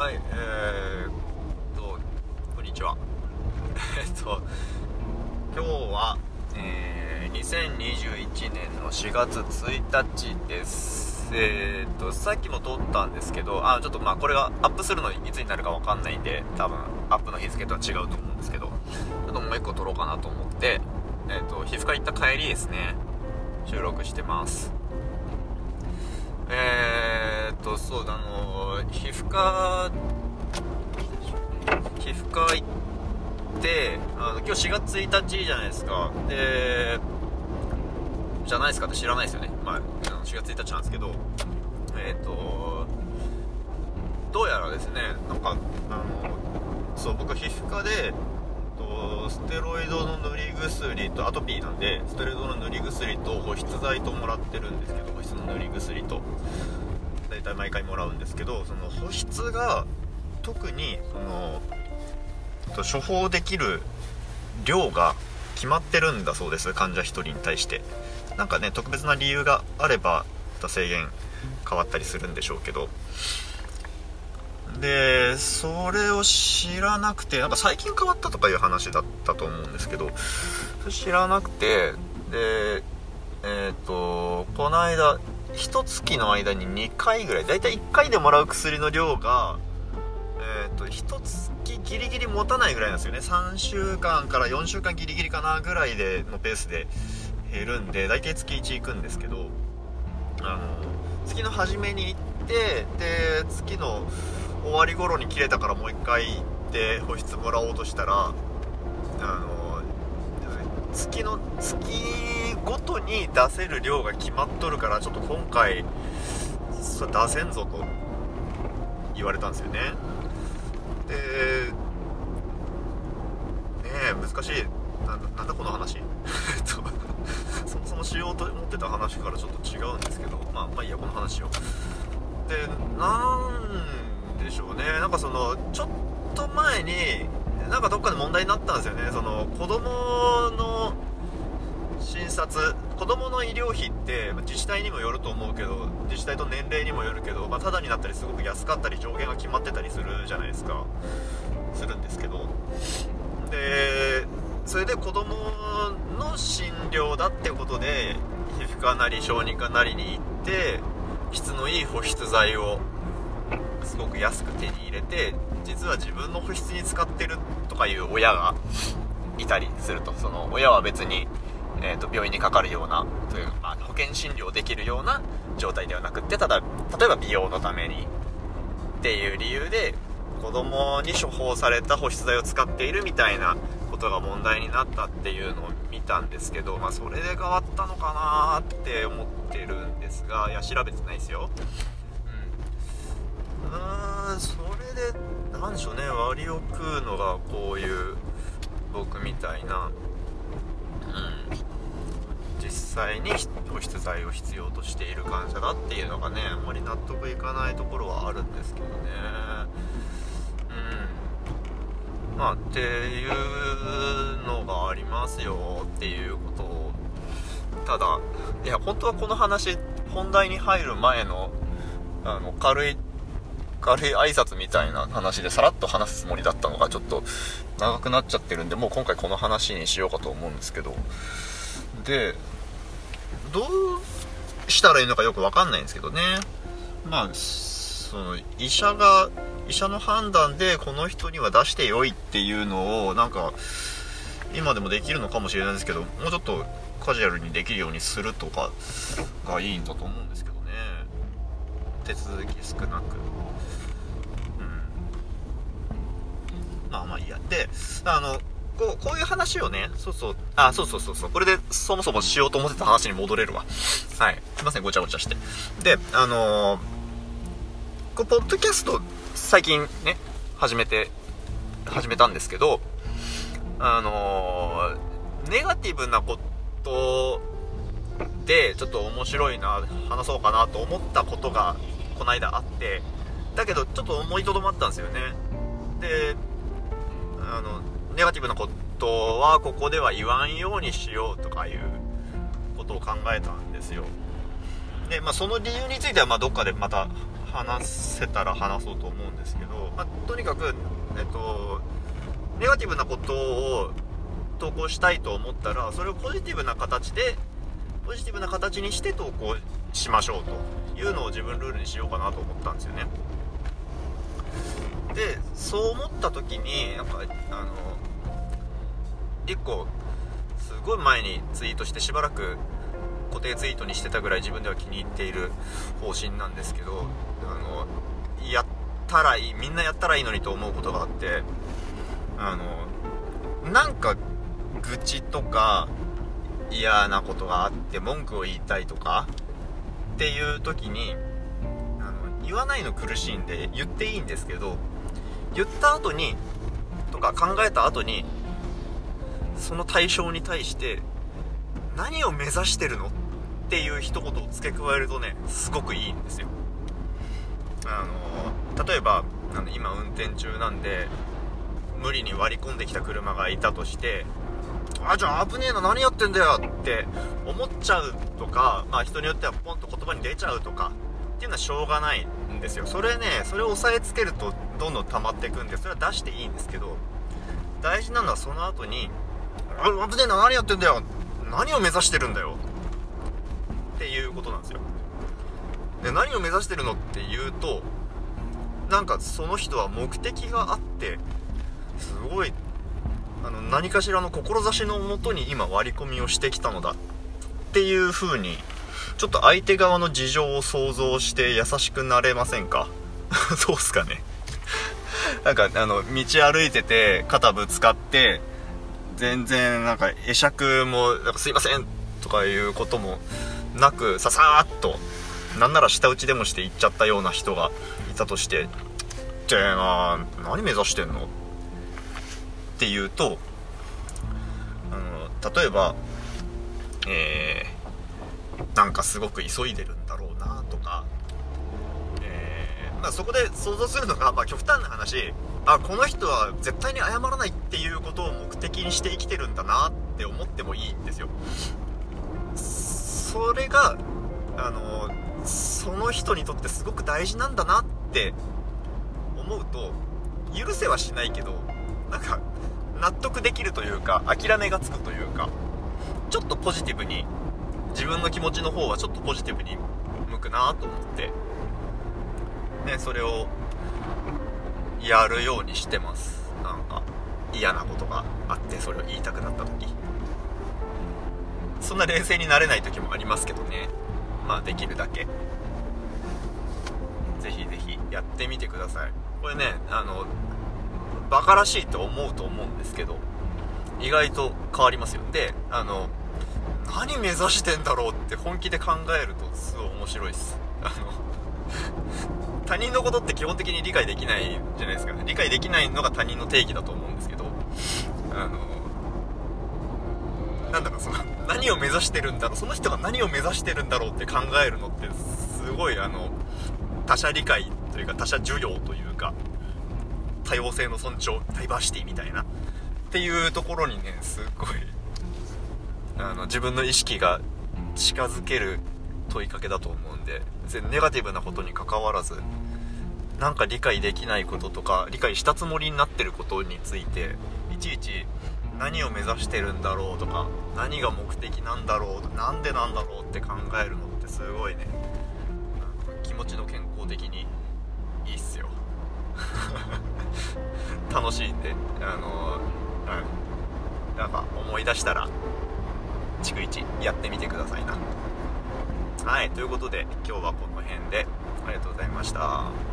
はい、えー、と、こんにちは。えっと、今日は、えー、2021年の4月1日です。えー、と、さっきも撮ったんですけど、あ、ちょっとまあこれがアップするのいつになるかわかんないんで、多分アップの日付とは違うと思うんですけど、ちょっともう一個撮ろうかなと思って、えっ、と、皮膚科行った帰りですね、収録してます。え、っと、そうだ、あの、皮膚科、皮膚科行って、あの、今日4月1日じゃないですか。で、じゃないですかって知らないですよね。まあ、4月1日なんですけど、えー、と、どうやらですね、なんか、あの、そう、僕皮膚科で、ステロイドの塗り薬とアトピーなんでステロイドの塗り薬と保湿剤ともらってるんですけど保湿の塗り薬と大体毎回もらうんですけどその保湿が特にその処方できる量が決まってるんだそうです患者1人に対して。なんかね特別な理由があれば制限変わったりするんでしょうけど。でそれを知らなくてなんか最近変わったとかいう話だったと思うんですけど知らなくてでえっ、ー、とこの間1月の間に2回ぐらいだいたい1回でもらう薬の量がえっ、と1月ギリギリ持たないぐらいなんですよね。3週間から4週間ギリギリかなぐらいでのペースで減るんで大体月1行くんですけどあの月の初めに行ってで月の終わり頃に切れたからもう一回行って保湿もらおうとしたらあの月の月ごとに出せる量が決まっとるからちょっと今回そ出せんぞと言われたんですよね。でねえ難しい。ななんだこの話？そもそもしようと思ってた話からちょっと違うんですけどまあまあいいやこの話を。でなんでしょうね。なんかそのちょっと前になんかどっかで問題になったんですよね。その子供の診察。子供の医療費って自治体にもよると思うけど自治体と年齢にもよるけど、まあ、タダになったりすごく安かったり上限が決まってたりするじゃないですか。するんですけど。でそれで子供の診療だってことで皮膚科なり小児科なりに行って質のいい保湿剤をすごく安く手に入れて実は自分の保湿に使ってるとかいう親がいたりすると。その親は別に、えーと、病院にかかるようなという、まあ、保険診療できるような状態ではなくってただ例えば美容のためにっていう理由で子供に処方された保湿剤を使っているみたいなことが問題になったっていうのを見たんですけど、まあ、それで変わったのかなって思ってるんですがいや調べてないですよ。うん。それで何でしょうね。割を食うのがこういう僕みたいな。うん。際に保湿剤を必要としている患者だっていうのがねあんまり納得いかないところはあるんですけどね。うん。まあっていうのがありますよっていうこと。をただいや本当はこの話本題に入る前のあの軽い軽い挨拶みたいな話でさらっと話すつもりだったのがちょっと長くなっちゃってるんでもう今回この話にしようかと思うんですけど。でどうしたらいいのかよくわかんないんですけどね。まあその医者が医者の判断でこの人には出してよいっていうのをなんか今でもできるのかもしれないですけどもうちょっとカジュアルにできるようにするとかがいいんだと思うんですけどね。手続き少なく。うん。まあまあいいや。で、あの、こう、こういう話をね、そうそう、あ、そうそうそうそう、これでそもそもしようと思ってた話に戻れるわ。はい。すいません、ごちゃごちゃして。で、あのー、こう、ポッドキャスト、最近ね、始めて、始めたんですけど、あのー、ネガティブなことで、ちょっと面白いな、話そうかなと思ったことが、この間あって、だけど、ちょっと思いとどまったんですよね。で、あのネガティブなことはここでは言わんようにしようとかいうことを考えたんですよ。で、まあ、その理由についてはまどっかでまた話せたら話そうと思うんですけど、まあ、とにかく、えっと、ネガティブなことを投稿したいと思ったらそれをポジティブな形でポジティブな形にして投稿しましょうというのを自分ルールにしようかなと思ったんですよね。でそう思った時にやっぱあの1個すごい前にツイートしてしばらく固定ツイートにしてたぐらい自分では気に入っている方針なんですけどあのやったらいいみんなやったらいいのにと思うことがあってあのなんか愚痴とか嫌なことがあって文句を言いたいとかっていう時にあの言わないの苦しいんで言っていいんですけど言った後にとか考えた後にその対象に対して何を目指してるのっていう一言を付け加えるとねすごくいいんですよ。あの例えばあの今運転中なんで無理に割り込んできた車がいたとしてあじゃあ危ねえな何やってんだよって思っちゃうとか、まあ、人によってはポンと言葉に出ちゃうとかっていうのはしょうがないんですよ。それねそれを押さえつけるとどんどん溜まっていくんでそれは出していいんですけど大事なのはその後に「あ危ねえな何やってんだよ。何を目指してるんだよ」っていうことなんですよ。で何を目指してるのっていうとなんかその人は目的があってすごいあの何かしらの志のもとに今割り込みをしてきたのだっていう風にちょっと相手側の事情を想像して優しくなれませんか？どうっすかね。なんかあの道歩いてて肩ぶつかって全然なんか会釈もなんかすいませんとかいうこともなくささーっとなんなら舌打ちでもして行っちゃったような人がいたとしてってな何目指してんのっていうとあの例えばえー、なんかすごく急いでるんだろうなとか、えー、まあ、そこで想像するのが、まあ、極端な話あこの人は絶対に謝らないっていうことを目的にして生きてるんだなって思ってもいいんですよ。それがあのその人にとってすごく大事なんだなって思うと許せはしないけどなんか納得できるというか諦めがつくというかちょっとポジティブに自分の気持ちの方はちょっとポジティブに向くなと思ってねそれをやるようにしてます。なんか嫌なことがあってそれを言いたくなった時。そんな冷静になれない時もありますけどね。まあできるだけ。ぜひぜひやってみてください。これねあのバカらしいと思うと思うんですけど意外と変わりますよ。であの何目指してんだろうって本気で考えるとすごい面白いです。あの他人のことって基本的に理解できないじゃないですか。理解できないのが他人の定義だと思うんですけど。あのなんだろその何を目指してるんだろう。その人が何を目指してるんだろうって考えるのってすごいあの他者理解というか他者需要というか多様性の尊重ダイバーシティみたいな。っていうところにねすっごいあの自分の意識が近づける問いかけだと思うんで全然ネガティブなことにかかわらずなんか理解できないこととか理解したつもりになってることについていちいち何を目指してるんだろうとか何が目的なんだろうなんでなんだろうって考えるのってすごいね。気持ちの健康的にいいっすよ。楽しいんであのうん。なんか思い出したら逐一やってみてくださいな。はいということで今日はこの辺でありがとうございました。